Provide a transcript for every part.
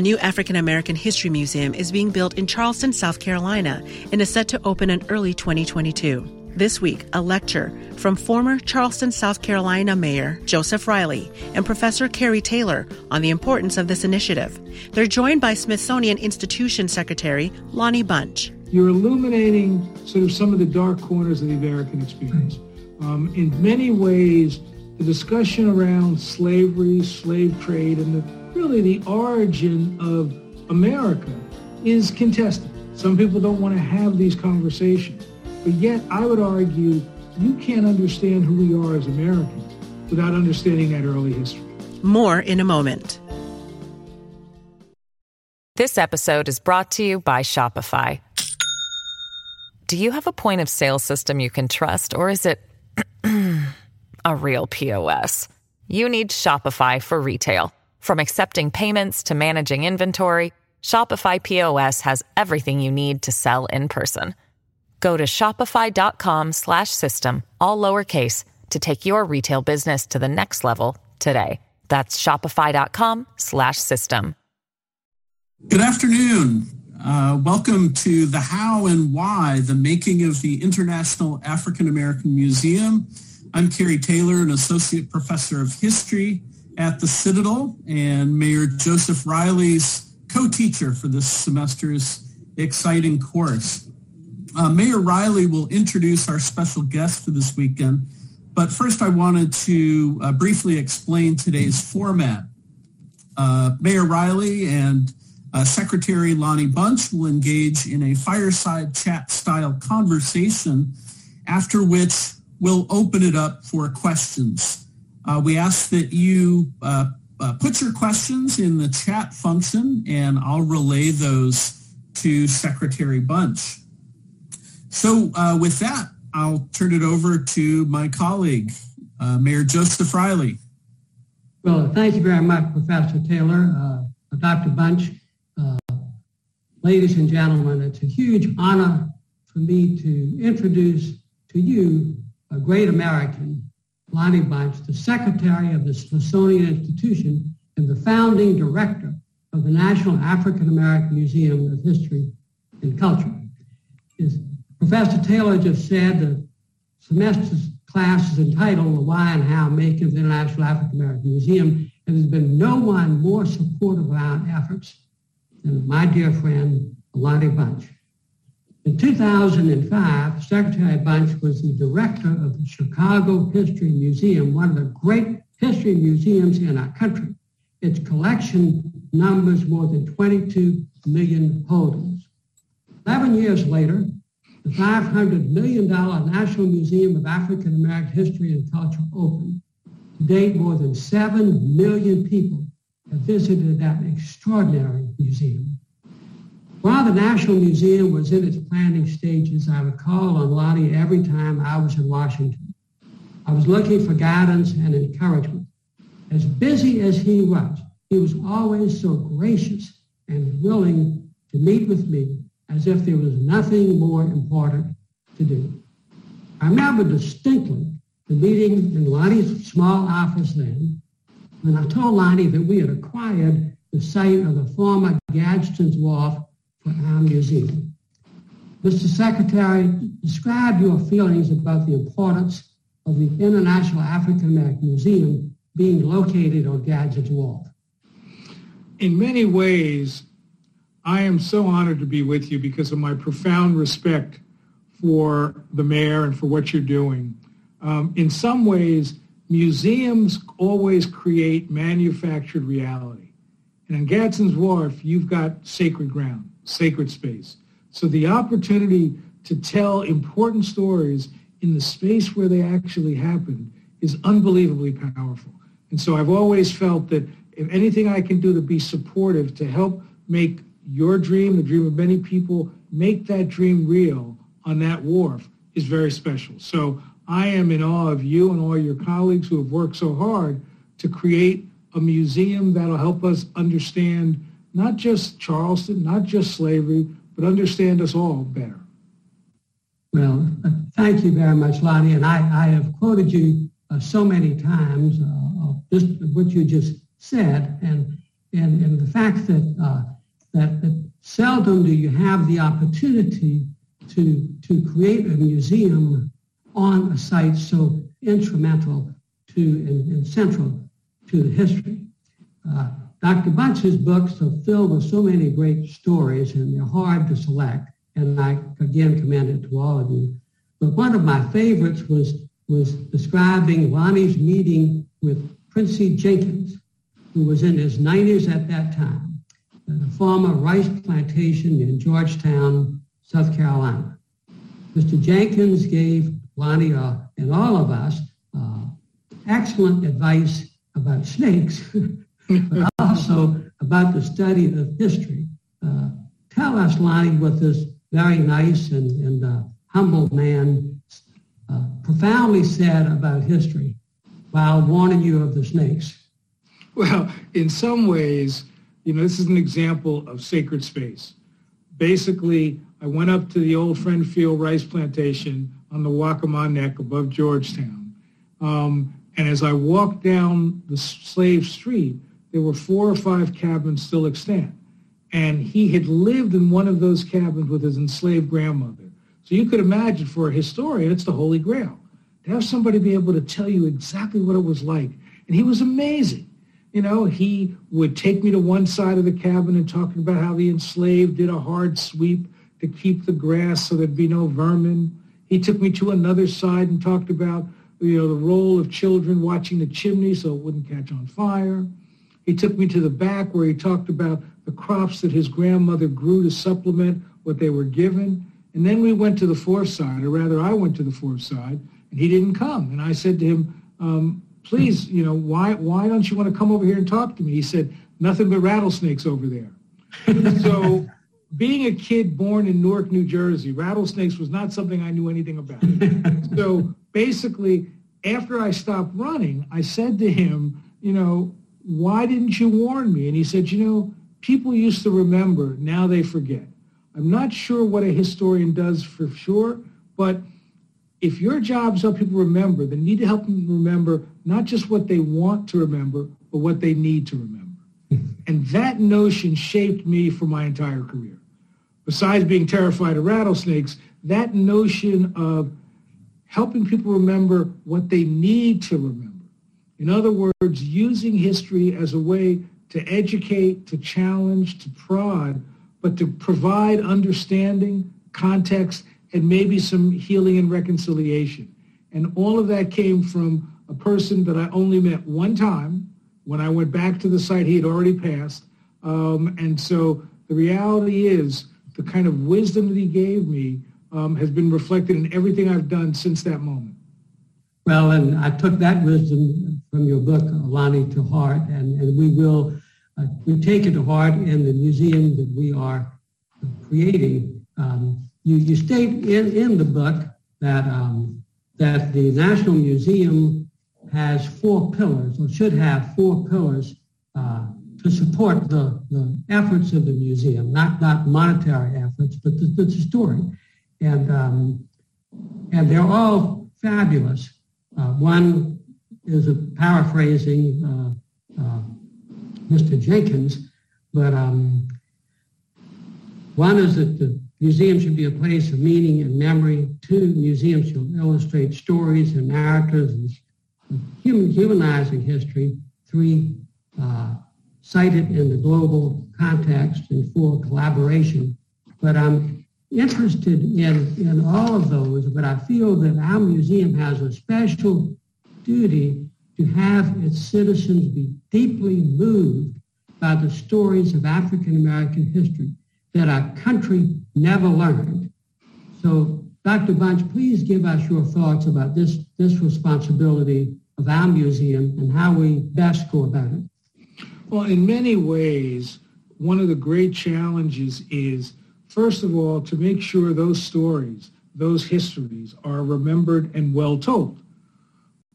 A new African American History Museum is being built in Charleston, South Carolina, and is set to open in early 2022. This week, a lecture from former Charleston, South Carolina Mayor Joseph Riley and Professor Kerry Taylor on the importance of this initiative. They're joined by Smithsonian Institution Secretary Lonnie Bunch. You're illuminating sort of some of the dark corners of the American experience. Um, in many ways, the discussion around slavery, slave trade, and the, really the origin of America is contested. Some people don't want to have these conversations. But yet, I would argue you can't understand who we are as Americans without understanding that early history. More in a moment. This episode is brought to you by Shopify. Do you have a point of sale system you can trust, or is it a real POS? You need Shopify for retail. From accepting payments to managing inventory, Shopify POS has everything you need to sell in person. Go to shopify.com slash system, all lowercase, to take your retail business to the next level today. That's shopify.com slash system. Good afternoon. Uh, welcome to the how and why, the making of the International African American Museum. I'm Kerry Taylor, an associate professor of history at the Citadel and Mayor Joseph Riley's co-teacher for this semester's exciting course. Uh, Mayor Riley will introduce our special guest for this weekend, but first I wanted to uh, briefly explain today's format. Uh, Mayor Riley and uh, Secretary Lonnie Bunch will engage in a fireside chat style conversation, after which we'll open it up for questions. Uh, we ask that you uh, put your questions in the chat function and I'll relay those to Secretary Bunch. So uh, with that, I'll turn it over to my colleague, uh, Mayor Joseph Riley. Well, thank you very much, Professor Taylor, uh, Dr. Bunch. Uh, ladies and gentlemen, it's a huge honor for me to introduce to you a great American, Lonnie Bunch, the Secretary of the Smithsonian Institution and the founding director of the National African American Museum of History and Culture. His Professor Taylor just said the semester's class is entitled The Why and How Making of the International African American Museum, and there's been no one more supportive of our efforts than my dear friend, Lonnie Bunch. In 2005, Secretary Bunch was the director of the Chicago History Museum, one of the great history museums in our country. Its collection numbers more than 22 million holdings. Eleven years later, the $500 million National Museum of African American History and Culture opened. To date, more than 7 million people have visited that extraordinary museum. While the National Museum was in its planning stages, I would call on Lonnie every time I was in Washington. I was looking for guidance and encouragement. As busy as he was, he was always so gracious and willing to meet with me as if there was nothing more important to do. I remember distinctly the meeting in Lonnie's small office then when I told Lonnie that we had acquired the site of the former Gadsden's Wharf for our museum. Mr. Secretary, describe your feelings about the importance of the International African American Museum being located on Gadsden's Wharf. In many ways, I am so honored to be with you because of my profound respect for the mayor and for what you're doing. Um, in some ways, museums always create manufactured reality. And on Gadsden's Wharf, you've got sacred ground, sacred space. So the opportunity to tell important stories in the space where they actually happened is unbelievably powerful. And so I've always felt that if anything I can do to be supportive to help make your dream, the dream of many people, make that dream real on that wharf is very special. So I am in awe of you and all your colleagues who have worked so hard to create a museum that'll help us understand not just Charleston, not just slavery, but understand us all better. Well, uh, thank you very much, Lonnie. And I, I have quoted you uh, so many times, uh, just what you just said. And and, and the fact that, uh, that, that seldom do you have the opportunity to, to create a museum on a site so instrumental to and, and central to the history. Dr. Bunch's books are filled with so many great stories and they're hard to select. And I again commend it to all of you. But one of my favorites was, was describing Lonnie's meeting with Quincy Jenkins, who was in his 90s at that time, at a former rice plantation in Georgetown, South Carolina. Mr. Jenkins gave Lonnie uh, and all of us uh, excellent advice about snakes, also about the study of history. Uh, tell us, Lonnie, what this very nice and, and uh, humble man uh, profoundly said about history while warning you of the snakes. Well, in some ways, you know, this is an example of sacred space. Basically, I went up to the old Friendfield rice plantation on the Waccamaw Neck above Georgetown. Um, and as I walked down the slave street, there were four or five cabins still extant. And he had lived in one of those cabins with his enslaved grandmother. So you could imagine for a historian, it's the Holy Grail. To have somebody be able to tell you exactly what it was like. And he was amazing. You know, he would take me to one side of the cabin and talking about how the enslaved did a hard sweep to keep the grass so there'd be no vermin. He took me to another side and talked about you know, the role of children watching the chimney so it wouldn't catch on fire. He took me to the back where he talked about the crops that his grandmother grew to supplement what they were given. And then we went to the fourth side, or rather I went to the fourth side, and he didn't come. And I said to him, um, please, you know, why, why don't you want to come over here and talk to me? He said, nothing but rattlesnakes over there. so being a kid born in Newark, New Jersey, rattlesnakes was not something I knew anything about. so basically, after I stopped running, I said to him, you know, why didn't you warn me? And he said, you know, people used to remember, now they forget. I'm not sure what a historian does for sure, but if your job is help people remember, then you need to help them remember not just what they want to remember, but what they need to remember. and that notion shaped me for my entire career. Besides being terrified of rattlesnakes, that notion of helping people remember what they need to remember. In other words, using history as a way to educate, to challenge, to prod, but to provide understanding, context, and maybe some healing and reconciliation. And all of that came from a person that I only met one time. When I went back to the site, he had already passed. Um, and so the reality is the kind of wisdom that he gave me um, has been reflected in everything I've done since that moment. Well, and I took that wisdom from your book, Lonnie, to heart, and, and we will uh, we take it to heart in the museum that we are creating. Um, you, you state in, in the book that um, that the National Museum has four pillars, or should have four pillars uh, to support the, the efforts of the museum, not, not monetary efforts, but the, the story. And, um, and they're all fabulous. Uh, one is a paraphrasing uh, uh, Mr. Jenkins, but um, one is that the museum should be a place of meaning and memory. Two, museums should illustrate stories and narratives and human, humanizing history. Three, uh, cited in the global context and for collaboration. But I'm interested in, in all of those, but I feel that our museum has a special duty to have its citizens be deeply moved by the stories of African American history that our country never learned. So, Dr. Bunch, please give us your thoughts about this, this responsibility of our museum and how we best go about it. Well, in many ways, one of the great challenges is, first of all, to make sure those stories, those histories are remembered and well told.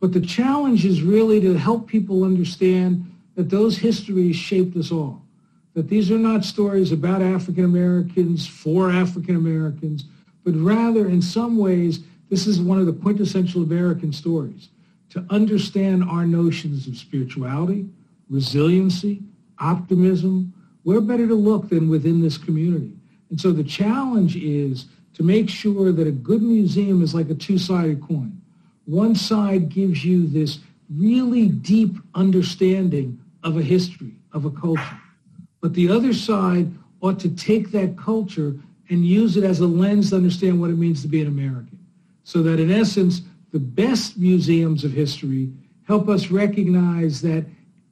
But the challenge is really to help people understand that those histories shaped us all. That these are not stories about African Americans, for African Americans, but rather in some ways, this is one of the quintessential American stories. To understand our notions of spirituality, resiliency, optimism, where better to look than within this community? And so the challenge is to make sure that a good museum is like a two-sided coin. One side gives you this really deep understanding of a history, of a culture. But the other side ought to take that culture and use it as a lens to understand what it means to be an American. So that in essence, the best museums of history help us recognize that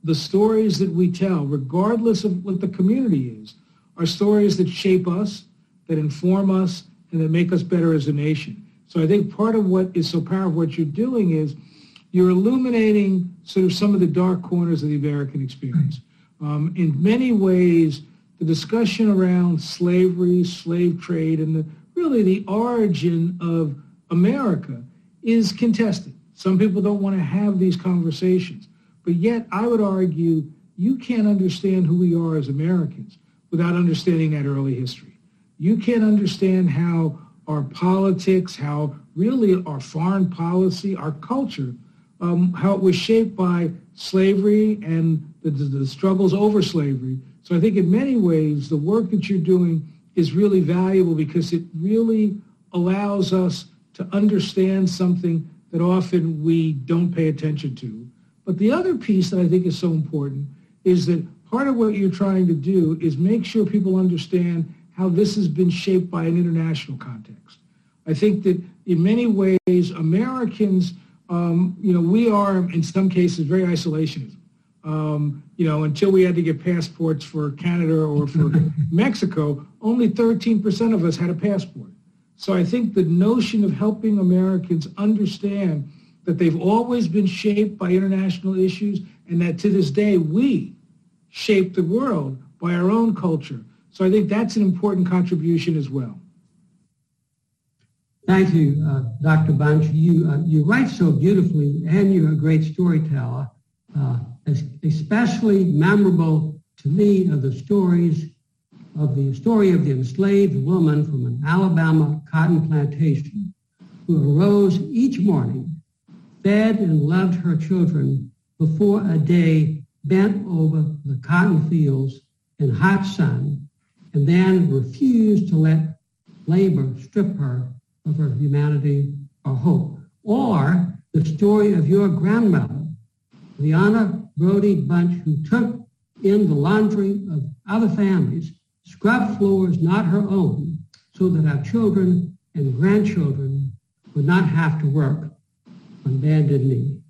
the stories that we tell, regardless of what the community is, are stories that shape us, that inform us, and that make us better as a nation. So I think part of what is so powerful, what you're doing is you're illuminating sort of some of the dark corners of the American experience. Um, in many ways, the discussion around slavery, slave trade, and the, really the origin of America is contested. Some people don't want to have these conversations. But yet, I would argue you can't understand who we are as Americans without understanding that early history. You can't understand how our politics, how really our foreign policy, our culture, um, how it was shaped by slavery and the, the, the struggles over slavery. So I think in many ways, the work that you're doing is really valuable because it really allows us to understand something that often we don't pay attention to. But the other piece that I think is so important is that part of what you're trying to do is make sure people understand how this has been shaped by an international context. I think that in many ways, Americans, um, you know, we are in some cases very isolationist. Um, you know, until we had to get passports for Canada or for Mexico, only 13% of us had a passport. So I think the notion of helping Americans understand that they've always been shaped by international issues and that to this day we shape the world by our own culture. So I think that's an important contribution as well. Thank you, uh, Dr. Bunch. You, uh, you write so beautifully and you're a great storyteller. Uh, especially memorable to me are the stories of the story of the enslaved woman from an Alabama cotton plantation who arose each morning fed and loved her children before a day bent over the cotton fields in hot sun and then refused to let labor strip her of her humanity or hope. Or the story of your grandmother, Leanna Brodie Bunch, who took in the laundry of other families, scrubbed floors not her own, so that our children and grandchildren would not have to work on bended knee.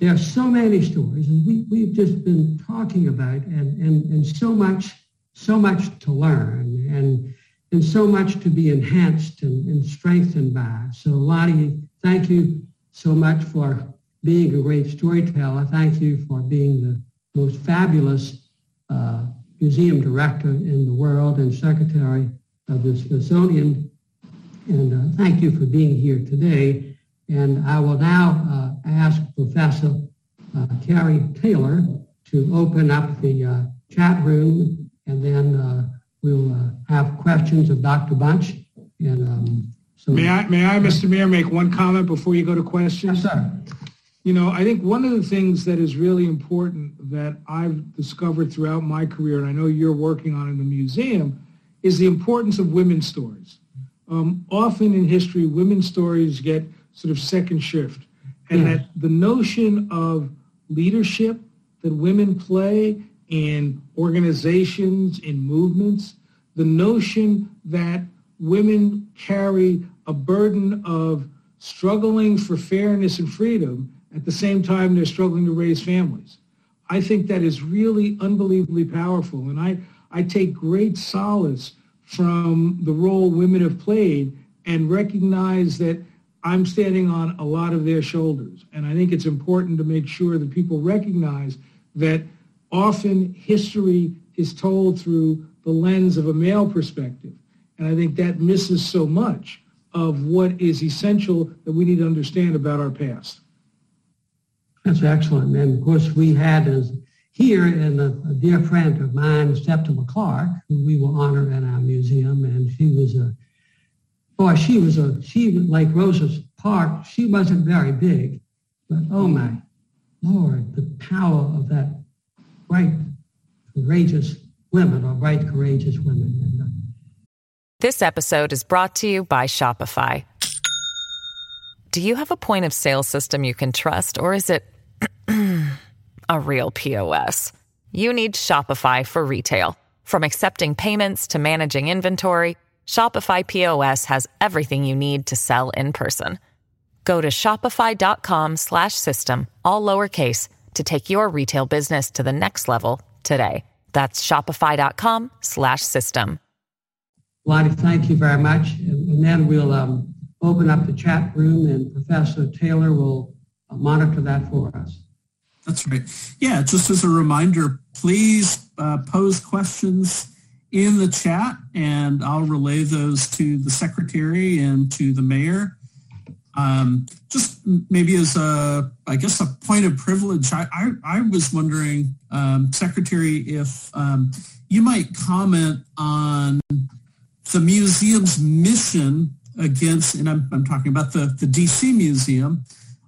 There are so many stories, and we, we've just been talking about, and, and, and so much, so much to learn, and, and so much to be enhanced and, and strengthened by. So Lonnie, thank you so much for being a great storyteller. Thank you for being the most fabulous uh, museum director in the world and secretary of the Smithsonian. And uh, thank you for being here today. And I will now uh, ask Professor uh, Kerry Taylor to open up the uh, chat room, and then uh, we'll uh, have questions of Dr. Bunch. And um, so, may I, may I, Mr. Mayor, make one comment before you go to questions? Yes, sir. You know, I think one of the things that is really important that I've discovered throughout my career, and I know you're working on in the museum, is the importance of women's stories. Um, often in history, women's stories get sort of second shift. And that the notion of leadership that women play in organizations, in movements, the notion that women carry a burden of struggling for fairness and freedom at the same time they're struggling to raise families. I think that is really unbelievably powerful. And I, I take great solace from the role women have played and recognize that I'm standing on a lot of their shoulders. And I think it's important to make sure that people recognize that often history is told through the lens of a male perspective. And I think that misses so much of what is essential that we need to understand about our past. That's excellent. And of course, we had as here a, a dear friend of mine, Septima Clark, who we will honor in our museum. And she was a boy, she was a, she, like Rosa Parks, she wasn't very big, but oh my Lord, the power of that great courageous women or bright, courageous women. This episode is brought to you by Shopify. Do you have a point of sale system you can trust, or is it a real POS? You need Shopify for retail. From accepting payments to managing inventory, Shopify POS has everything you need to sell in person. Go to shopify.com slash system, all lowercase, to take your retail business to the next level today. That's shopify.com slash system. Lonnie, thank you very much. And, and then we'll um, open up the chat room and Professor Taylor will uh, monitor that for us. That's right. Yeah, just as a reminder, please uh, pose questions in the chat and I'll relay those to the secretary and to the mayor. Um, just maybe as a, I guess, a point of privilege, I, I, I was wondering, um, Secretary, if um, you might comment on the museum's mission against, and I'm, I'm talking about the, the DC Museum,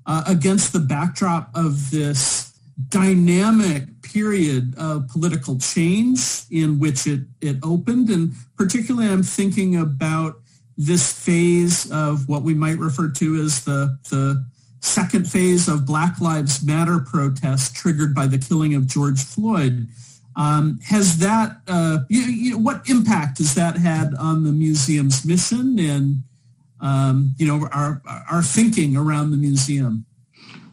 uh, against the backdrop of this dynamic period of political change in which it, it opened. And particularly I'm thinking about this phase of what we might refer to as the, the second phase of Black Lives Matter protests triggered by the killing of George Floyd. Um, has that, uh, you, you know, what impact has that had on the museum's mission and, um, you know, our, our thinking around the museum?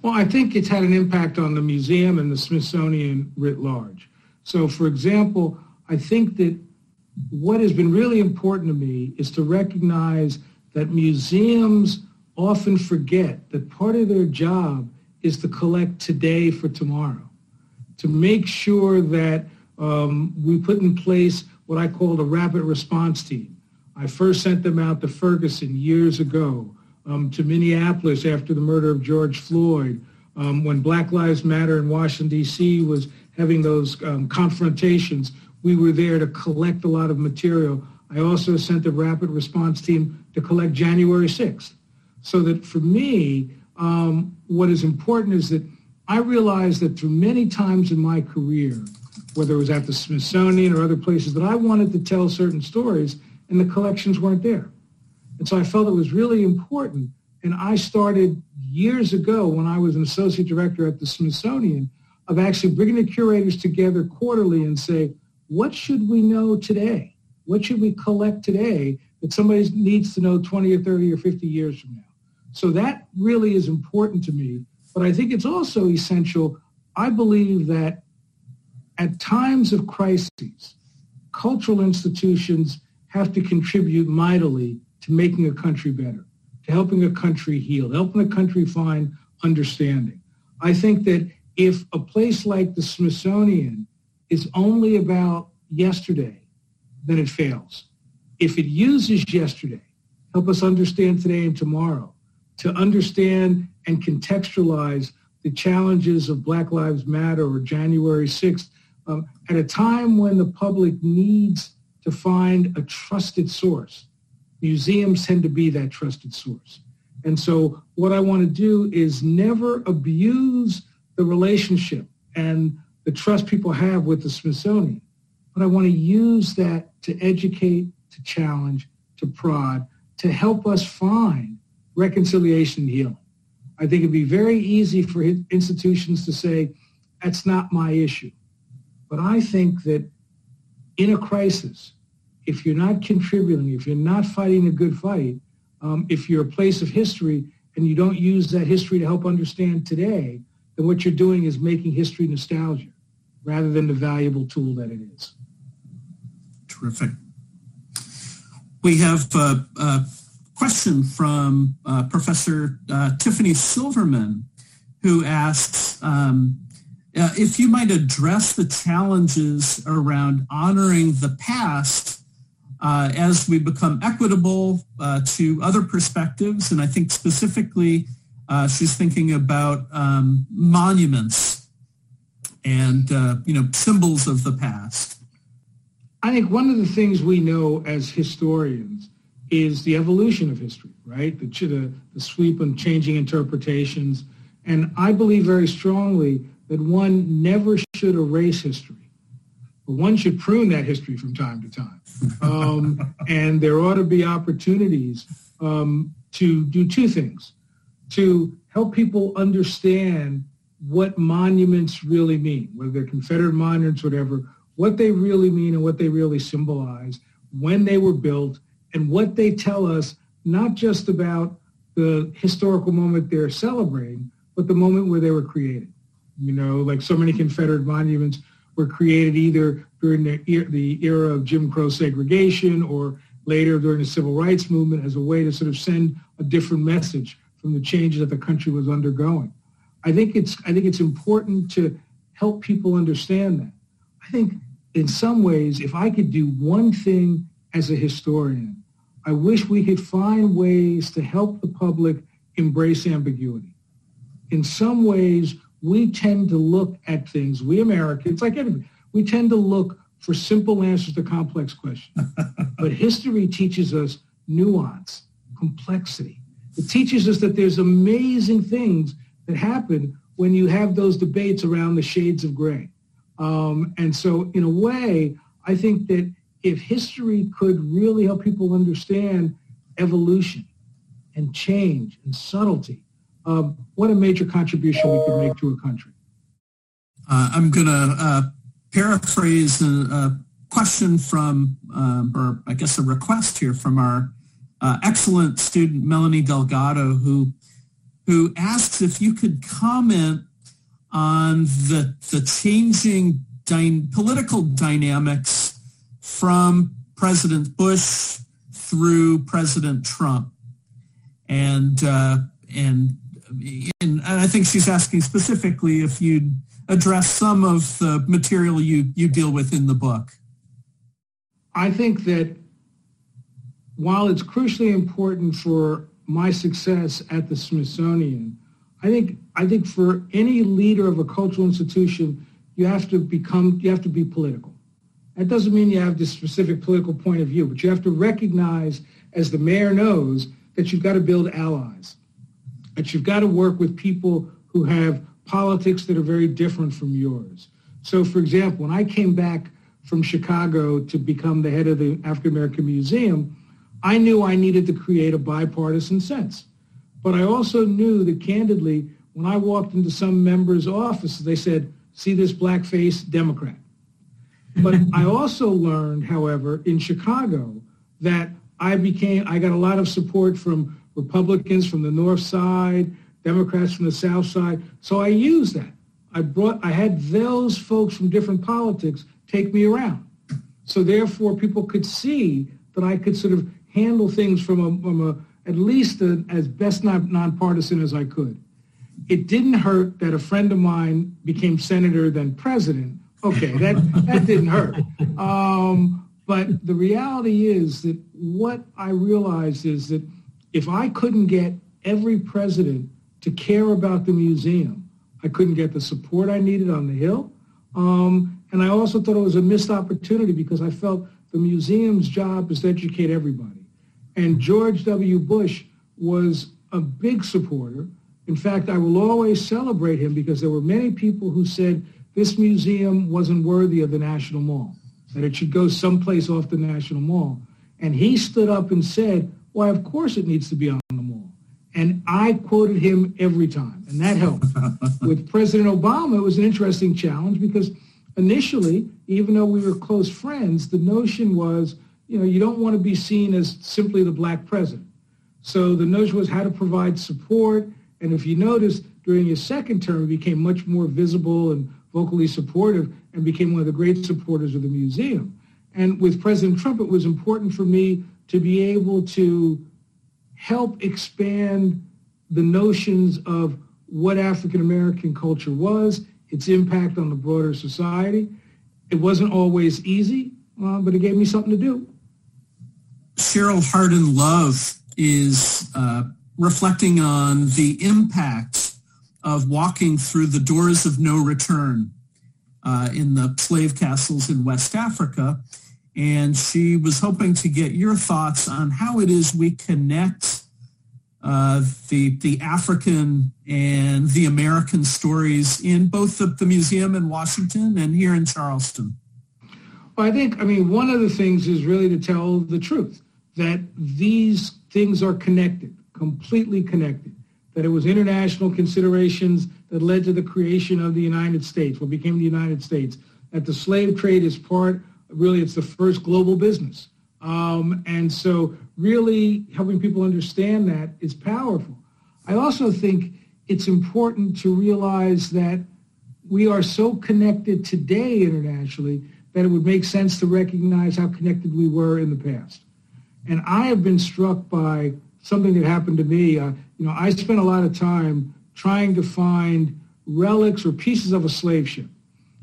Well, I think it's had an impact on the museum and the Smithsonian writ large. So, for example, I think that what has been really important to me is to recognize that museums often forget that part of their job is to collect today for tomorrow, to make sure that um, we put in place what I call a rapid response team. I first sent them out to Ferguson years ago, um, to Minneapolis after the murder of George Floyd, um, when Black Lives Matter in Washington, D.C. was having those um, confrontations we were there to collect a lot of material. I also sent the rapid response team to collect January 6th. So that for me, um, what is important is that I realized that through many times in my career, whether it was at the Smithsonian or other places, that I wanted to tell certain stories and the collections weren't there. And so I felt it was really important. And I started years ago when I was an associate director at the Smithsonian of actually bringing the curators together quarterly and say, what should we know today? What should we collect today that somebody needs to know 20 or 30 or 50 years from now? So that really is important to me. But I think it's also essential. I believe that at times of crises, cultural institutions have to contribute mightily to making a country better, to helping a country heal, helping a country find understanding. I think that if a place like the Smithsonian is only about yesterday, then it fails. If it uses yesterday, help us understand today and tomorrow, to understand and contextualize the challenges of Black Lives Matter or January 6th um, at a time when the public needs to find a trusted source. Museums tend to be that trusted source. And so what I want to do is never abuse the relationship and the trust people have with the Smithsonian. But I want to use that to educate, to challenge, to prod, to help us find reconciliation and healing. I think it'd be very easy for institutions to say, that's not my issue. But I think that in a crisis, if you're not contributing, if you're not fighting a good fight, um, if you're a place of history and you don't use that history to help understand today, then what you're doing is making history nostalgia rather than the valuable tool that it is. Terrific. We have a, a question from uh, Professor uh, Tiffany Silverman, who asks um, uh, if you might address the challenges around honoring the past uh, as we become equitable uh, to other perspectives. And I think specifically, uh, she's thinking about um, monuments and, you know, symbols of the past. I think one of the things we know as historians is the evolution of history, right? The, the, the sweep and changing interpretations. And I believe very strongly that one never should erase history. But one should prune that history from time to time. Um, and there ought to be opportunities um, to do two things, to help people understand what monuments really mean, whether they're Confederate monuments, whatever, what they really mean and what they really symbolize, when they were built, and what they tell us, not just about the historical moment they're celebrating, but the moment where they were created. You know, like so many Confederate monuments were created either during the, the era of Jim Crow segregation or later during the civil rights movement as a way to sort of send a different message from the changes that the country was undergoing. I think it's I think it's important to help people understand that. I think in some ways, if I could do one thing as a historian, I wish we could find ways to help the public embrace ambiguity. In some ways, we tend to look at things, we Americans, like everybody, we tend to look for simple answers to complex questions. but history teaches us nuance, complexity. It teaches us that there's amazing things that happen when you have those debates around the shades of gray. Um, and so in a way, I think that if history could really help people understand evolution and change and subtlety, um, what a major contribution we could make to a country. Uh, I'm going to uh, paraphrase a, a, question from, um, or I guess a request here from our uh, excellent student Melanie Delgado, who who asks if you could comment on the, the changing dy- political dynamics from President Bush through President Trump. And, uh, and, and I think she's asking specifically if you'd address some of the material you, you deal with in the book. I think that while it's crucially important for my success at the Smithsonian, I think I think for any leader of a cultural institution, you have to become you have to be political. That doesn't mean you have this specific political point of view, but you have to recognize, as the mayor knows, that you've got to build allies, that you've got to work with people who have politics that are very different from yours. So, for example, when I came back from Chicago to become the head of the African American Museum, I knew I needed to create a bipartisan sense. But I also knew that candidly, when I walked into some members' offices, they said, see this blackface Democrat. But I also learned, however, in Chicago that I became, I got a lot of support from Republicans from the North Side, Democrats from the South Side. So I used that. I brought, I had those folks from different politics take me around. So therefore people could see that I could sort of handle things from a, from a at least a, as best not nonpartisan as I could. It didn't hurt that a friend of mine became senator then president. Okay, that that didn't hurt. Um, but the reality is that what I realized is that if I couldn't get every president to care about the museum, I couldn't get the support I needed on the Hill. Um, and I also thought it was a missed opportunity because I felt the museum's job is to educate everybody. And George W. Bush was a big supporter. In fact, I will always celebrate him because there were many people who said this museum wasn't worthy of the National Mall, that it should go someplace off the National Mall. And he stood up and said, why, of course it needs to be on the mall. And I quoted him every time, and that helped. With President Obama, it was an interesting challenge because initially, even though we were close friends, the notion was you know, you don't want to be seen as simply the black president. So the notion was how to provide support. And if you notice, during his second term, he became much more visible and vocally supportive and became one of the great supporters of the museum. And with President Trump, it was important for me to be able to help expand the notions of what African American culture was, its impact on the broader society. It wasn't always easy, uh, but it gave me something to do. Cheryl Hardin Love is uh, reflecting on the impact of walking through the doors of no return uh, in the slave castles in West Africa. And she was hoping to get your thoughts on how it is we connect uh, the, the African and the American stories in both the, the museum in Washington and here in Charleston. Well, I think, I mean, one of the things is really to tell the truth that these things are connected, completely connected, that it was international considerations that led to the creation of the United States, what became the United States, that the slave trade is part, really, it's the first global business. Um, and so really helping people understand that is powerful. I also think it's important to realize that we are so connected today internationally that it would make sense to recognize how connected we were in the past. And I have been struck by something that happened to me. Uh, you know, I spent a lot of time trying to find relics or pieces of a slave ship.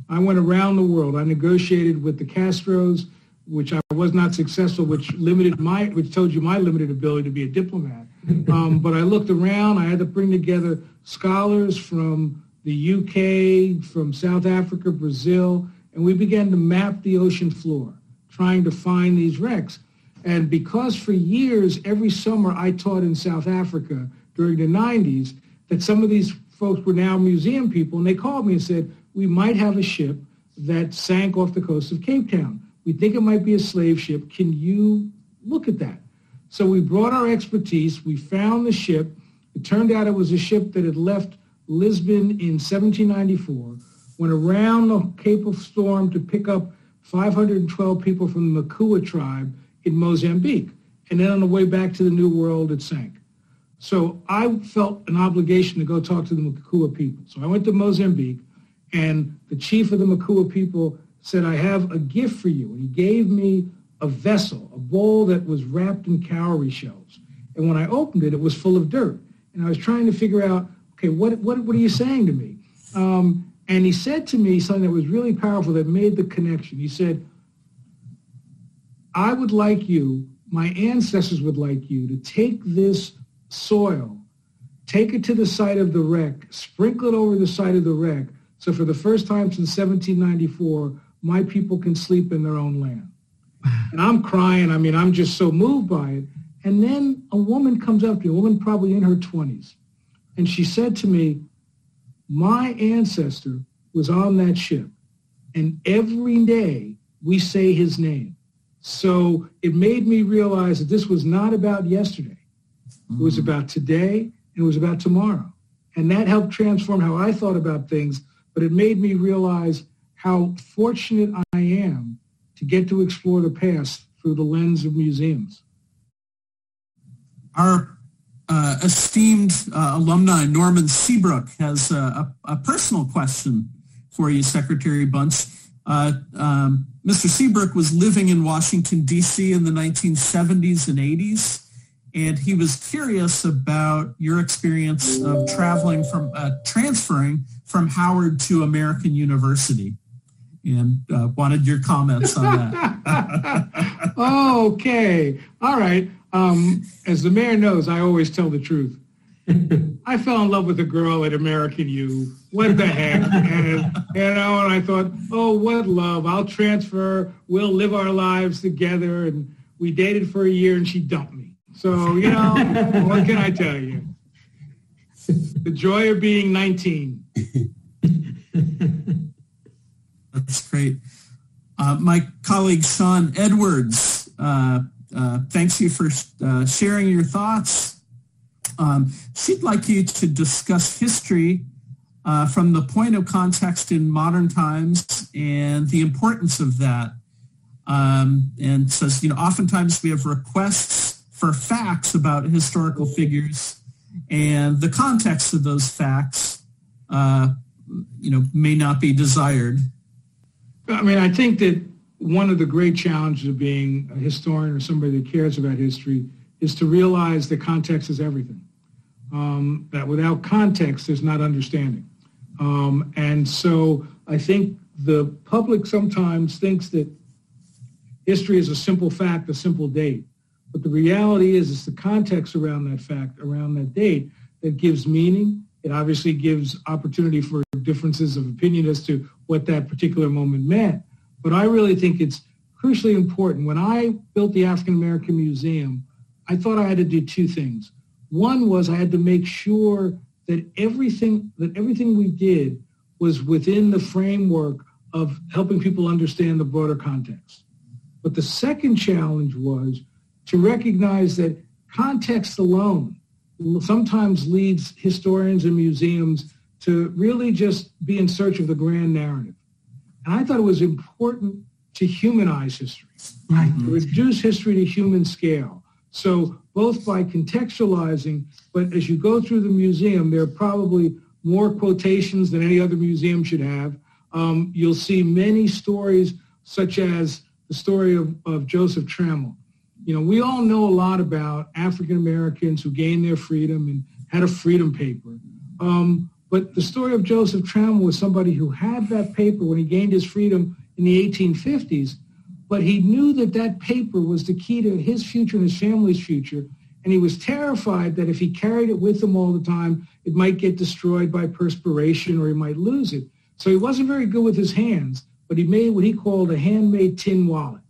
I went around the world. I negotiated with the Castros, which I was not successful, which limited my, which told you my limited ability to be a diplomat. Um, but I looked around. I had to bring together scholars from the UK, from South Africa, Brazil, and we began to map the ocean floor, trying to find these wrecks. And because for years, every summer I taught in South Africa during the 90s, that some of these folks were now museum people, and they called me and said, we might have a ship that sank off the coast of Cape Town. We think it might be a slave ship. Can you look at that? So we brought our expertise. We found the ship. It turned out it was a ship that had left Lisbon in 1794, went around the Cape of Storm to pick up 512 people from the Makua tribe in Mozambique. And then on the way back to the New World, it sank. So I felt an obligation to go talk to the Makua people. So I went to Mozambique, and the chief of the Makua people said, I have a gift for you. And he gave me a vessel, a bowl that was wrapped in cowrie shells. And when I opened it, it was full of dirt. And I was trying to figure out, okay, what, what, what are you saying to me? Um, and he said to me something that was really powerful that made the connection. He said, I would like you, my ancestors would like you to take this soil, take it to the site of the wreck, sprinkle it over the site of the wreck. So for the first time since 1794, my people can sleep in their own land. And I'm crying. I mean, I'm just so moved by it. And then a woman comes up to me, a woman probably in her 20s. And she said to me, my ancestor was on that ship. And every day we say his name. So it made me realize that this was not about yesterday. It was mm-hmm. about today and it was about tomorrow. And that helped transform how I thought about things, but it made me realize how fortunate I am to get to explore the past through the lens of museums. Our uh, esteemed uh, alumni, Norman Seabrook, has a, a, a, personal question for you, Secretary Bunch. Uh, um, Mr. Seabrook was living in Washington, D.C. in the 1970s and 80s, and he was curious about your experience of traveling from, uh, transferring from Howard to American University and uh, wanted your comments on that. okay. All right. Um, as the mayor knows, I always tell the truth. I fell in love with a girl at American U. What the heck? And, you know, and I thought, oh, what love. I'll transfer. We'll live our lives together. And we dated for a year and she dumped me. So, you know, what can I tell you? The joy of being 19. That's great. Uh, my colleague Sean Edwards, uh, uh, thanks you for uh, sharing your thoughts um, she'd like you to discuss history uh, from the point of context in modern times and the importance of that. Um, and says, you know, oftentimes we have requests for facts about historical figures and the context of those facts, uh, you know, may not be desired. I mean, I think that one of the great challenges of being a historian or somebody that cares about history is to realize that context is everything um, that without context, there's not understanding. Um, and so I think the public sometimes thinks that history is a simple fact, a simple date. But the reality is, it's the context around that fact, around that date, that gives meaning. It obviously gives opportunity for differences of opinion as to what that particular moment meant. But I really think it's crucially important. When I built the African American Museum, I thought I had to do two things. One was I had to make sure that everything that everything we did was within the framework of helping people understand the broader context. But the second challenge was to recognize that context alone sometimes leads historians and museums to really just be in search of the grand narrative. And I thought it was important to humanize history, right. to reduce history to human scale. So both by contextualizing, but as you go through the museum, there are probably more quotations than any other museum should have. Um, you'll see many stories such as the story of, of Joseph Trammell. You know, we all know a lot about African Americans who gained their freedom and had a freedom paper. Um, but the story of Joseph Trammell was somebody who had that paper when he gained his freedom in the 1850s, but he knew that that paper was the key to his future and his family's future. And he was terrified that if he carried it with him all the time, it might get destroyed by perspiration or he might lose it. So he wasn't very good with his hands, but he made what he called a handmade tin wallet,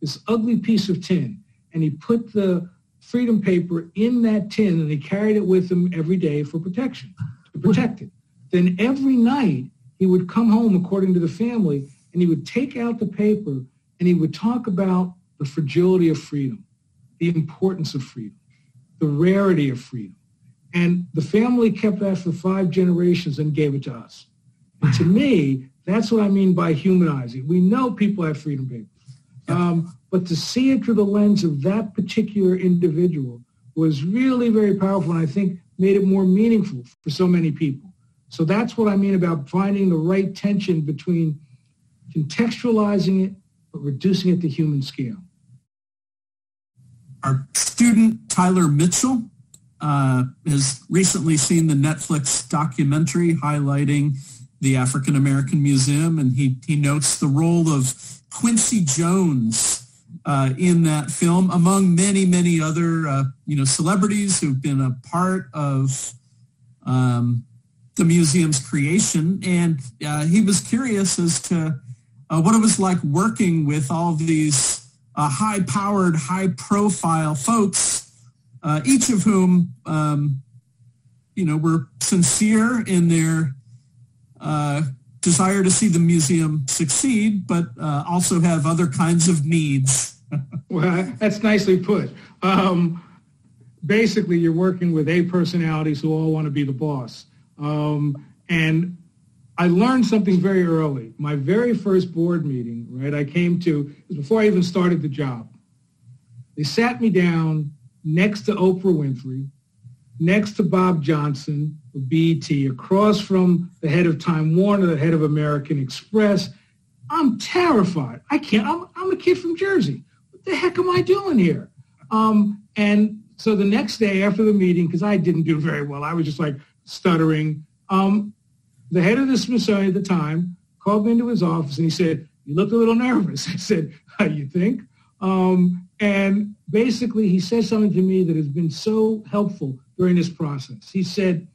this ugly piece of tin. And he put the freedom paper in that tin and he carried it with him every day for protection, to protect it. Then every night he would come home, according to the family, and he would take out the paper and he would talk about the fragility of freedom, the importance of freedom, the rarity of freedom. And the family kept that for five generations and gave it to us. And to me, that's what I mean by humanizing. We know people have freedom papers. Um, but to see it through the lens of that particular individual was really very powerful and I think made it more meaningful for so many people. So that's what I mean about finding the right tension between contextualizing it, but reducing it to human scale. Our student, Tyler Mitchell, uh, has recently seen the Netflix documentary highlighting the African American Museum, and he, he notes the role of Quincy Jones uh, in that film, among many, many other uh, you know celebrities who've been a part of um, the museum's creation. And uh, he was curious as to uh, what it was like working with all these uh, high-powered, high-profile folks, uh, each of whom, um, you know, were sincere in their desire to see the museum succeed, but uh, also have other kinds of needs. well, that's nicely put. Um, basically, you're working with A personalities who all want to be the boss. Um, and I learned something very early. My very first board meeting, right, I came to, before I even started the job. They sat me down next to Oprah Winfrey, next to Bob Johnson BET, across from the head of Time Warner, the head of American Express. I'm terrified. I can't, I'm, I'm a kid from Jersey. What the heck am I doing here? Um, and so the next day after the meeting, because I didn't do very well, I was just like stuttering. Um, the head of the Smithsonian at the time called me into his office and he said, you look a little nervous. I said, how you think? Um, and basically he said something to me that has been so helpful during this process. He said,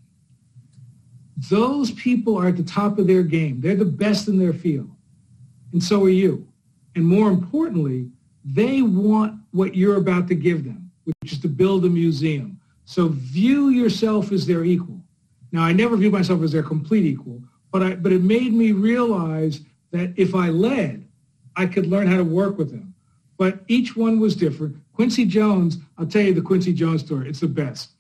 those people are at the top of their game. They're the best in their field. And so are you. And more importantly, they want what you're about to give them, which is to build a museum. So view yourself as their equal. Now, I never view myself as their complete equal, but, I, but it made me realize that if I led, I could learn how to work with them. But each one was different. Quincy Jones, I'll tell you the Quincy Jones story. It's the best.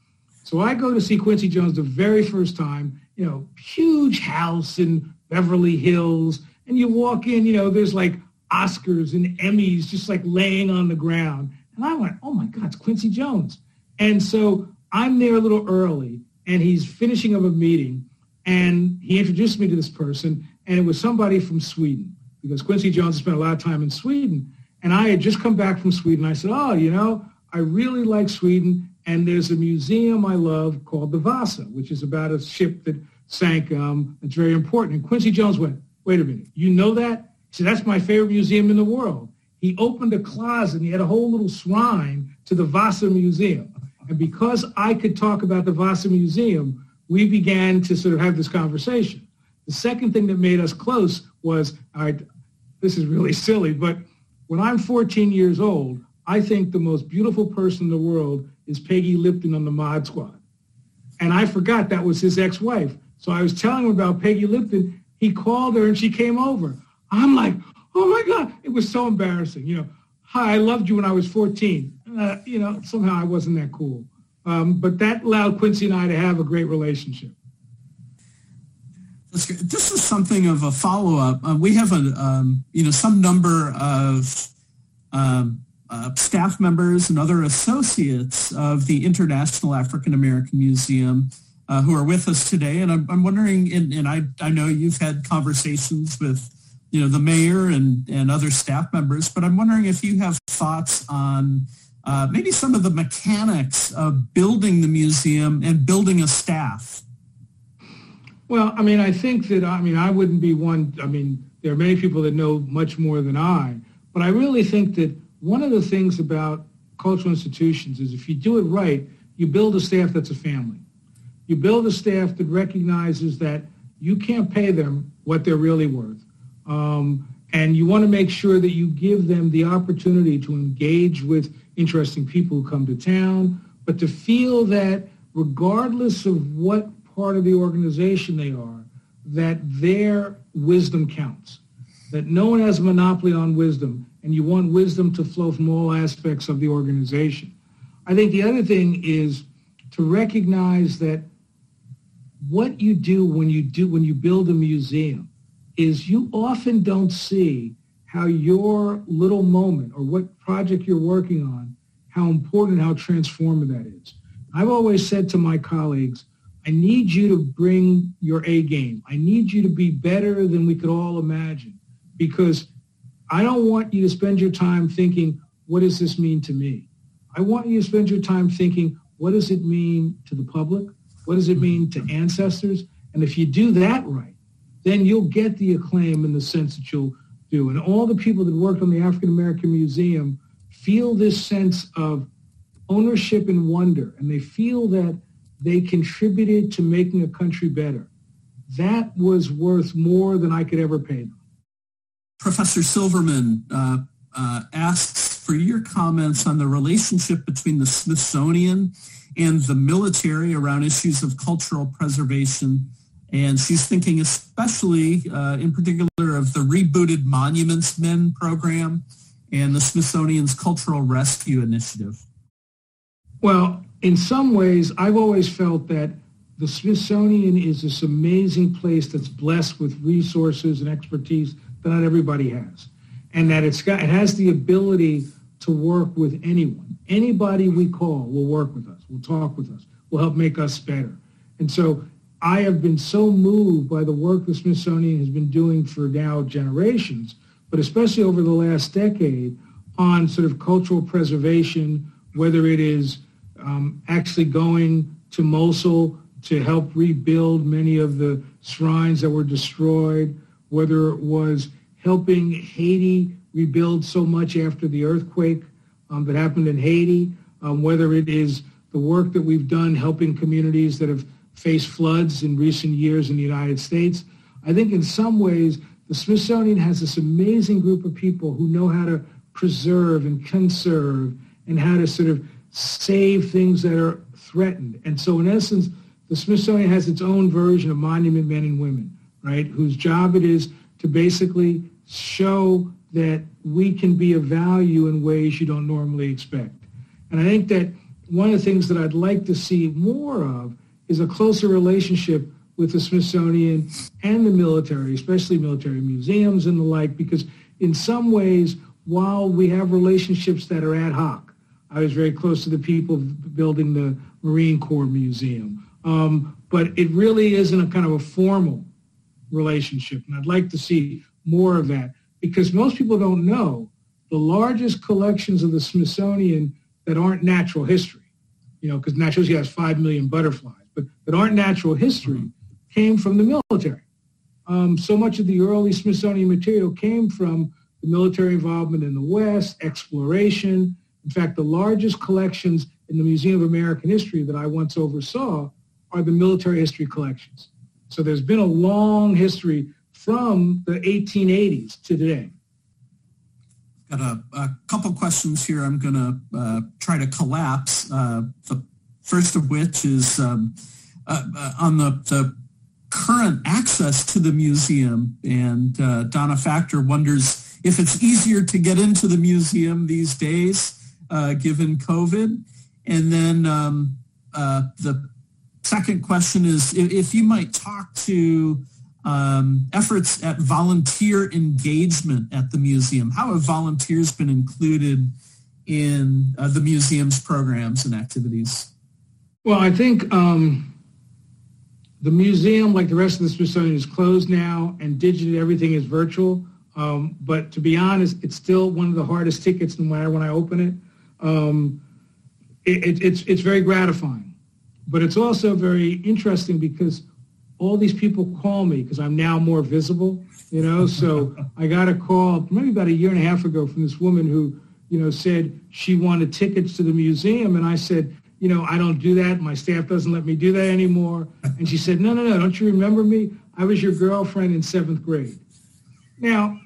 So I go to see Quincy Jones the very first time, you know, huge house in Beverly Hills. And you walk in, you know, there's like Oscars and Emmys just like laying on the ground. And I went, oh my God, it's Quincy Jones. And so I'm there a little early and he's finishing up a meeting and he introduced me to this person and it was somebody from Sweden because Quincy Jones spent a lot of time in Sweden. And I had just come back from Sweden. I said, oh, you know, I really like Sweden. And there's a museum I love called the Vasa, which is about a ship that sank. Um, it's very important. And Quincy Jones went, wait a minute, you know that? He said, that's my favorite museum in the world. He opened a closet and he had a whole little shrine to the Vasa Museum. And because I could talk about the Vasa Museum, we began to sort of have this conversation. The second thing that made us close was, all right, this is really silly, but when I'm 14 years old, I think the most beautiful person in the world is Peggy Lipton on the Mod Squad. And I forgot that was his ex-wife. So I was telling him about Peggy Lipton. He called her and she came over. I'm like, oh my God, it was so embarrassing. You know, hi, I loved you when I was 14. Uh, you know, somehow I wasn't that cool. Um, but that allowed Quincy and I to have a great relationship. This is something of a follow-up. Uh, we have a, um, you know, some number of um, uh, staff members and other associates of the International African American Museum uh, who are with us today. And I'm, I'm wondering, and, and, I, I know you've had conversations with, you know, the mayor and, and other staff members, but I'm wondering if you have thoughts on uh, maybe some of the mechanics of building the museum and building a staff. Well, I mean, I think that, I mean, I wouldn't be one, I mean, there are many people that know much more than I, but I really think that one of the things about cultural institutions is if you do it right, you build a staff that's a family. You build a staff that recognizes that you can't pay them what they're really worth. Um, and you want to make sure that you give them the opportunity to engage with interesting people who come to town, but to feel that regardless of what part of the organization they are, that their wisdom counts, that no one has a monopoly on wisdom, and you want wisdom to flow from all aspects of the organization. I think the other thing is to recognize that what you do when you do when you build a museum is you often don't see how your little moment or what project you're working on, how important, how transformative that is. I've always said to my colleagues, I need you to bring your A game. I need you to be better than we could all imagine because I don't want you to spend your time thinking, what does this mean to me? I want you to spend your time thinking, what does it mean to the public? What does it mean to ancestors? And if you do that right, then you'll get the acclaim in the sense that you'll do. And all the people that worked on the African American Museum feel this sense of ownership and wonder, and they feel that they contributed to making a country better. That was worth more than I could ever pay them. Professor Silverman uh, uh, asks for your comments on the relationship between the Smithsonian and the military around issues of cultural preservation. And she's thinking especially uh, in particular of the rebooted Monuments Men program and the Smithsonian's Cultural Rescue Initiative. Well, in some ways, I've always felt that the Smithsonian is this amazing place that's blessed with resources and expertise that not everybody has. And that it's got, it has the ability to work with anyone. Anybody we call will work with us, will talk with us, will help make us better. And so I have been so moved by the work the Smithsonian has been doing for now generations, but especially over the last decade on sort of cultural preservation, whether it is um, actually going to Mosul to help rebuild many of the shrines that were destroyed, whether it was helping Haiti rebuild so much after the earthquake um, that happened in Haiti, um, whether it is the work that we've done helping communities that have faced floods in recent years in the United States. I think in some ways, the Smithsonian has this amazing group of people who know how to preserve and conserve and how to sort of save things that are threatened. And so in essence, the Smithsonian has its own version of monument men and women, right, whose job it is to basically show that we can be of value in ways you don't normally expect. And I think that one of the things that I'd like to see more of is a closer relationship with the Smithsonian and the military, especially military museums and the like, because in some ways, while we have relationships that are ad hoc, I was very close to the people building the Marine Corps Museum. Um, but it really isn't a kind of a formal relationship. And I'd like to see more of that because most people don't know the largest collections of the Smithsonian that aren't natural history, you know, because natural history has 5 million butterflies, but that aren't natural history came from the military. Um, so much of the early Smithsonian material came from the military involvement in the West, exploration. In fact, the largest collections in the Museum of American History that I once oversaw are the military history collections. So there's been a long history from the 1880s to today. Got a, a couple questions here I'm going to uh, try to collapse. Uh, the first of which is um, uh, uh on the, the current access to the museum. And uh, Donna Factor wonders if it's easier to get into the museum these days, uh, given COVID. And then um, the second question is if, if you might talk to um, efforts at volunteer engagement at the museum. How have volunteers been included in uh, the museum's programs and activities? Well, I think um, the museum, like the rest of the Smithsonian, is closed now, and digitally everything is virtual. Um, but to be honest, it's still one of the hardest tickets, no matter when I open it. Um, it, it it's it's very gratifying, but it's also very interesting because all these people call me because I'm now more visible, you know. So I got a call maybe about a year and a half ago from this woman who, you know, said she wanted tickets to the museum, and I said, you know, I don't do that. My staff doesn't let me do that anymore. And she said, no, no, no, don't you remember me? I was your girlfriend in seventh grade. Now,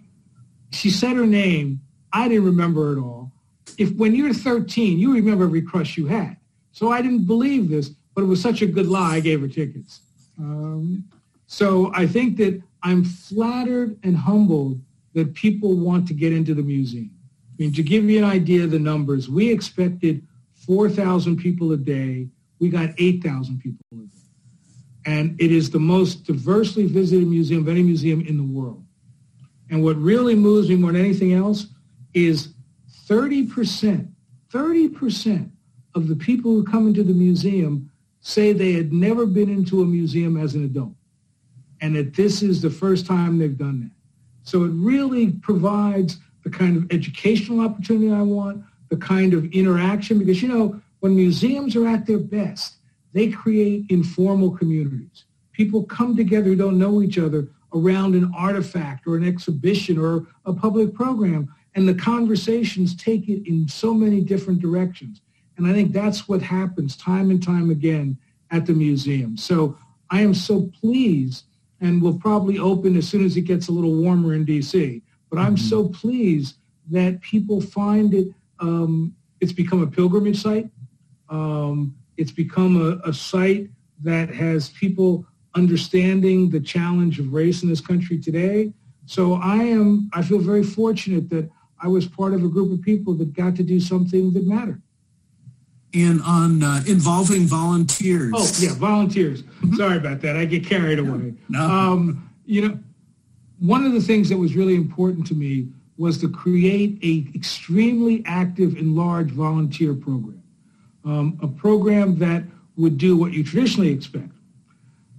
she said her name. I didn't remember at all. If when you're 13, you remember every crush you had. So I didn't believe this, but it was such a good lie. I gave her tickets. Um, so I think that I'm flattered and humbled that people want to get into the museum. I mean, to give you an idea of the numbers, we expected 4,000 people a day. We got 8,000 people a day. And it is the most diversely visited museum of any museum in the world. And what really moves me more than anything else is 30%, 30% of the people who come into the museum say they had never been into a museum as an adult and that this is the first time they've done that. So it really provides the kind of educational opportunity I want, the kind of interaction, because, you know, when museums are at their best, they create informal communities. People come together who don't know each other around an artifact or an exhibition or a public program, and the conversations take it in so many different directions. And I think that's what happens time and time again at the museum. So I am so pleased and will probably open as soon as it gets a little warmer in DC. But I'm mm-hmm. so pleased that people find it, um, it's become a pilgrimage site. Um, it's become a, a site that has people understanding the challenge of race in this country today. So I am, I feel very fortunate that I was part of a group of people that got to do something that mattered and on uh, involving volunteers. Oh yeah, volunteers. Mm-hmm. Sorry about that. I get carried away. No. Um, you know, one of the things that was really important to me was to create a extremely active and large volunteer program, um, a program that would do what you traditionally expect,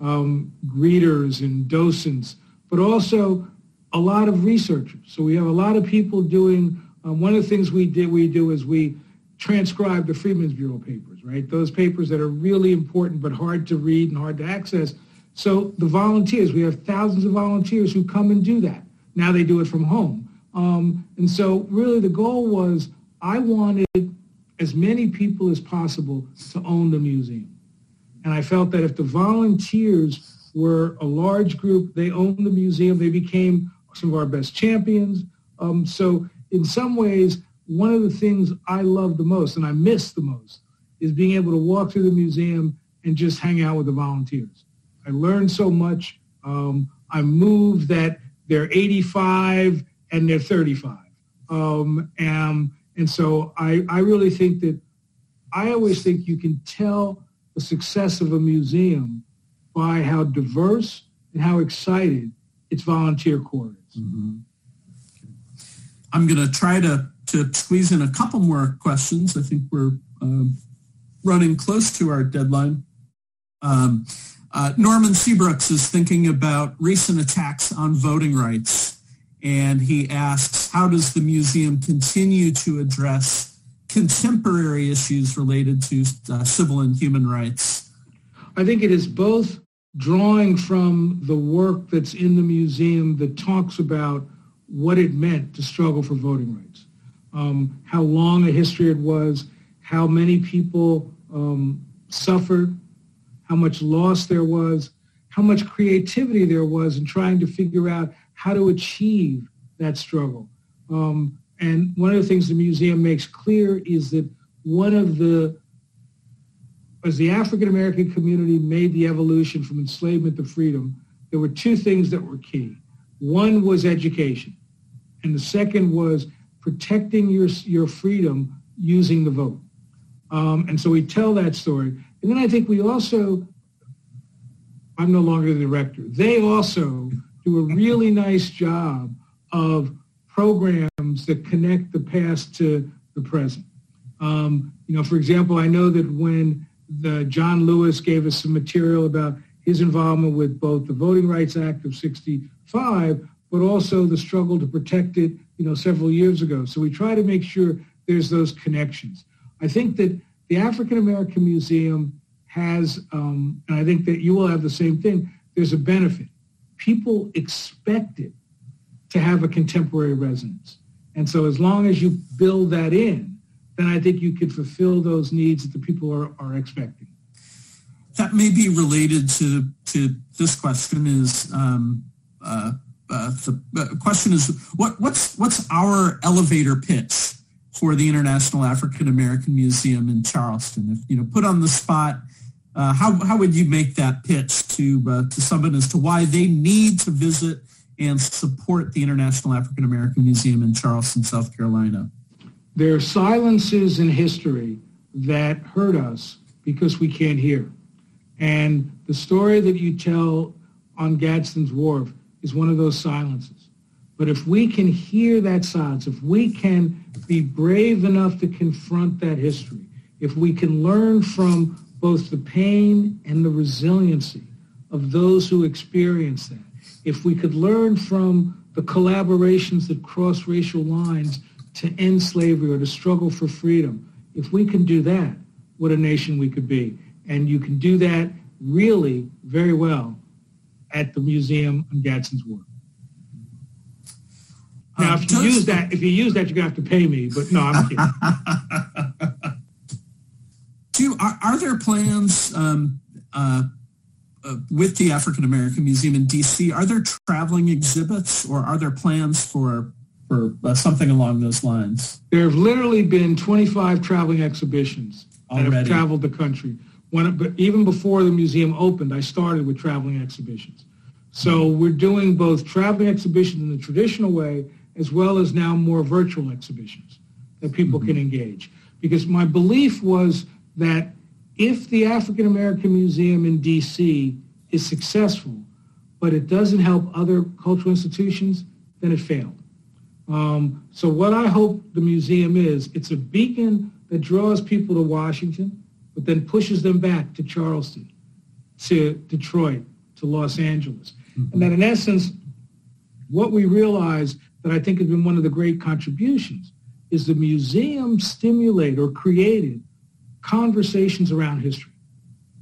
um, greeters and docents, but also a lot of researchers. So we have a lot of people doing. Um, one of the things we did we do is we transcribe the Freedmen's Bureau papers, right? Those papers that are really important but hard to read and hard to access. So the volunteers, we have thousands of volunteers who come and do that. Now they do it from home. Um, and so really the goal was I wanted as many people as possible to own the museum. And I felt that if the volunteers were a large group, they owned the museum, they became some of our best champions. Um, so in some ways, one of the things I love the most and I miss the most is being able to walk through the museum and just hang out with the volunteers. I learned so much. Um, I'm moved that they're 85 and they're 35. Um, and, and so I, I really think that I always think you can tell the success of a museum by how diverse and how excited its volunteer corps is. Mm-hmm. I'm going to try to to squeeze in a couple more questions. I think we're um, running close to our deadline. Um, uh, Norman Seabrooks is thinking about recent attacks on voting rights, and he asks, how does the museum continue to address contemporary issues related to uh, civil and human rights? I think it is both drawing from the work that's in the museum that talks about what it meant to struggle for voting rights um, how long a history it was, how many people um, suffered, how much loss there was, how much creativity there was in trying to figure out how to achieve that struggle. Um, and one of the things the museum makes clear is that one of the as the African American community made the evolution from enslavement to freedom, there were two things that were key. One was education, and the second was protecting your, your freedom using the vote. Um, and so we tell that story. And then I think we also, I'm no longer the director, they also do a really nice job of programs that connect the past to the present. Um, you know, for example, I know that when the John Lewis gave us some material about his involvement with both the Voting Rights Act of 65, but also the struggle to protect it, you know, several years ago. So we try to make sure there's those connections. I think that the African American Museum has, um, and I think that you will have the same thing, there's a benefit. People expect it to have a contemporary resonance. And so as long as you build that in, then I think you could fulfill those needs that the people are, are expecting. That may be related to, to this question is, um, uh, uh, the uh, question is, what, what's, what's our elevator pitch for the International African American Museum in Charleston? If, you know, put on the spot, uh, how, how would you make that pitch to, uh, to someone as to why they need to visit and support the International African American Museum in Charleston, South Carolina? There are silences in history that hurt us because we can't hear. And the story that you tell on Gadsden's Wharf is one of those silences. But if we can hear that silence, if we can be brave enough to confront that history, if we can learn from both the pain and the resiliency of those who experience that, if we could learn from the collaborations that cross racial lines to end slavery or to struggle for freedom, if we can do that, what a nation we could be. And you can do that really very well at the museum on Gadsden's Wharf. Now, if you use that, if you use that, you're gonna have to pay me. But no, I'm kidding. Do are, are there plans um, uh, uh, with the African American Museum in DC, are there traveling exhibits or are there plans for for uh, something along those lines? There have literally been 25 traveling exhibitions Already. that have traveled the country. When, even before the museum opened, I started with traveling exhibitions. So we're doing both traveling exhibitions in the traditional way as well as now more virtual exhibitions that people mm-hmm. can engage. Because my belief was that if the African American Museum in DC is successful, but it doesn't help other cultural institutions, then it failed. Um, so what I hope the museum is, it's a beacon that draws people to Washington, but then pushes them back to Charleston, to Detroit, to Los Angeles. Mm-hmm. And that in essence, what we realize that I think has been one of the great contributions is the museum stimulated or created conversations around history.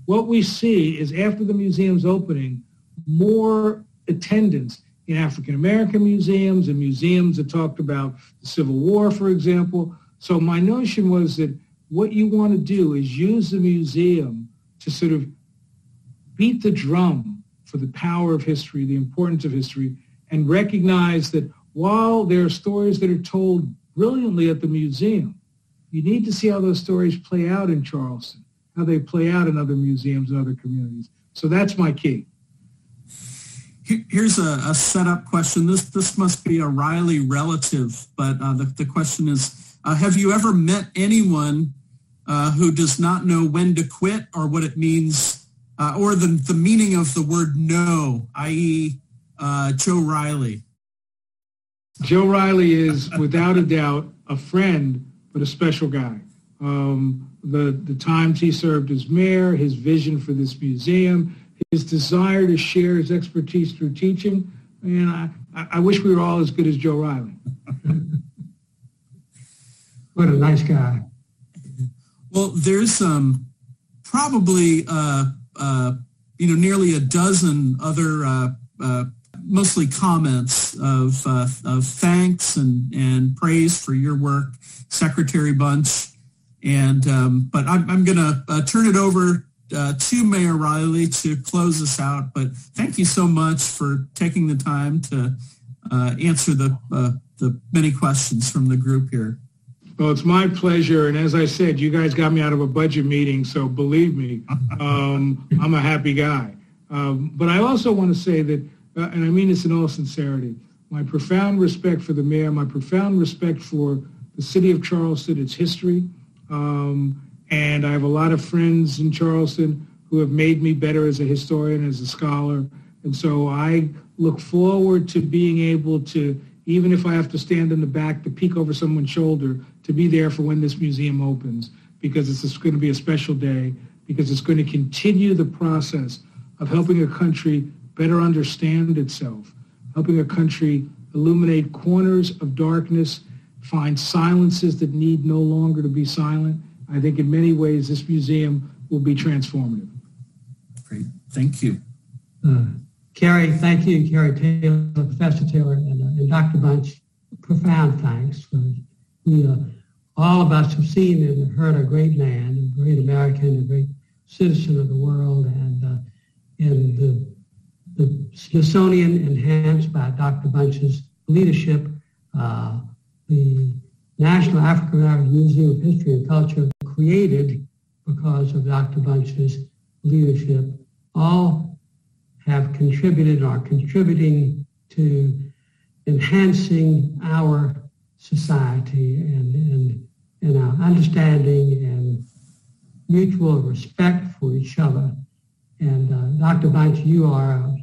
What we see is after the museum's opening, more attendance in African American museums and museums that talked about the Civil War, for example. So my notion was that what you want to do is use the museum to sort of beat the drum for the power of history, the importance of history, and recognize that while there are stories that are told brilliantly at the museum, you need to see how those stories play out in Charleston, how they play out in other museums and other communities. So that's my key. Here's a, a setup question. This this must be a Riley relative, but uh, the, the question is, uh, have you ever met anyone uh, who does not know when to quit or what it means, uh, or the, the meaning of the word no, i.e. Uh, Joe Riley? Joe Riley is without a doubt a friend but a special guy. Um, the, the times he served as mayor, his vision for this museum, his desire to share his expertise through teaching. And I, I wish we were all as good as Joe Riley. what a nice guy. Well, there's um, probably uh, uh, you know nearly a dozen other uh, uh mostly comments of, uh, of thanks and, and praise for your work, Secretary Bunch. And um, but I'm, I'm going to uh, turn it over uh, to Mayor Riley to close us out. But thank you so much for taking the time to uh, answer the uh, the many questions from the group here. Well, it's my pleasure. And as I said, you guys got me out of a budget meeting, so believe me, um, I'm a happy guy. Um, but I also want to say that, uh, and I mean this in all sincerity, my profound respect for the mayor, my profound respect for the city of Charleston, its history. Um, and I have a lot of friends in Charleston who have made me better as a historian, as a scholar. And so I look forward to being able to, even if I have to stand in the back to peek over someone's shoulder, to be there for when this museum opens because it's going to be a special day, because it's going to continue the process of helping a country better understand itself, helping a country illuminate corners of darkness, find silences that need no longer to be silent. I think in many ways this museum will be transformative. Great. Thank you. Uh, Kerry, thank you, Kerry Taylor, Professor Taylor, and, uh, and Dr. Bunch. Profound thanks. we, uh, all of us have seen and heard a great man, a great American, a great citizen of the world, and, uh, the, the Smithsonian, enhanced by Dr. Bunch's leadership, uh, the National African American Museum of History and Culture, created because of Dr. Bunch's leadership, all have contributed or are contributing to enhancing our society and, and, and our understanding and mutual respect for each other. And uh, Dr. Bunch, you are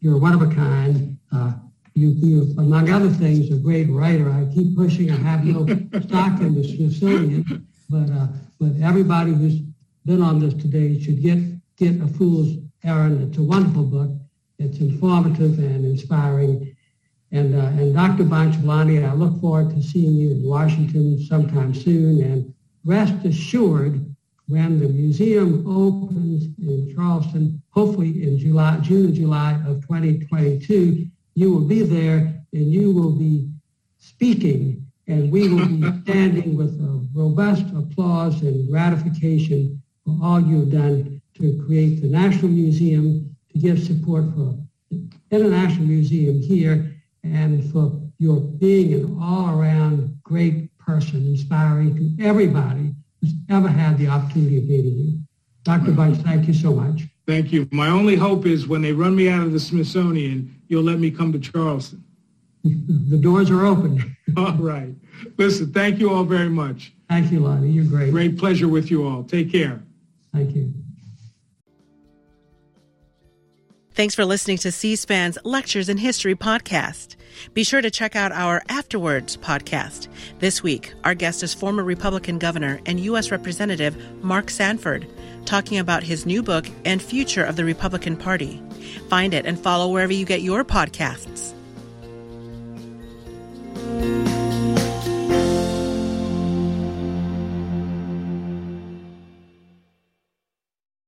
you're one of a kind. Uh, you, you, among other things, a great writer. I keep pushing. I have no stock in the Smithsonian, but uh, but everybody who's been on this today should get get a fool's errand. It's a wonderful book. It's informative and inspiring, and, uh, and Dr. Bonchabani, I look forward to seeing you in Washington sometime soon. And rest assured, when the museum opens in Charleston, hopefully in July, June and July of 2022, you will be there and you will be speaking and we will be standing with a robust applause and gratification for all you've done to create the National Museum, to give support for the International Museum here, and for your being an all-around great person, inspiring to everybody who's ever had the opportunity of meeting you. Dr. Bunch, thank you so much. Thank you. My only hope is when they run me out of the Smithsonian, you'll let me come to Charleston. the doors are open. all right. Listen, thank you all very much. Thank you, Lonnie. You're great. Great pleasure with you all. Take care. Thank you. Thanks for listening to C SPAN's Lectures in History podcast. Be sure to check out our After Words podcast. This week, our guest is former Republican governor and U.S. Representative Mark Sanford, talking about his new book and future of the Republican Party. Find it and follow wherever you get your podcasts.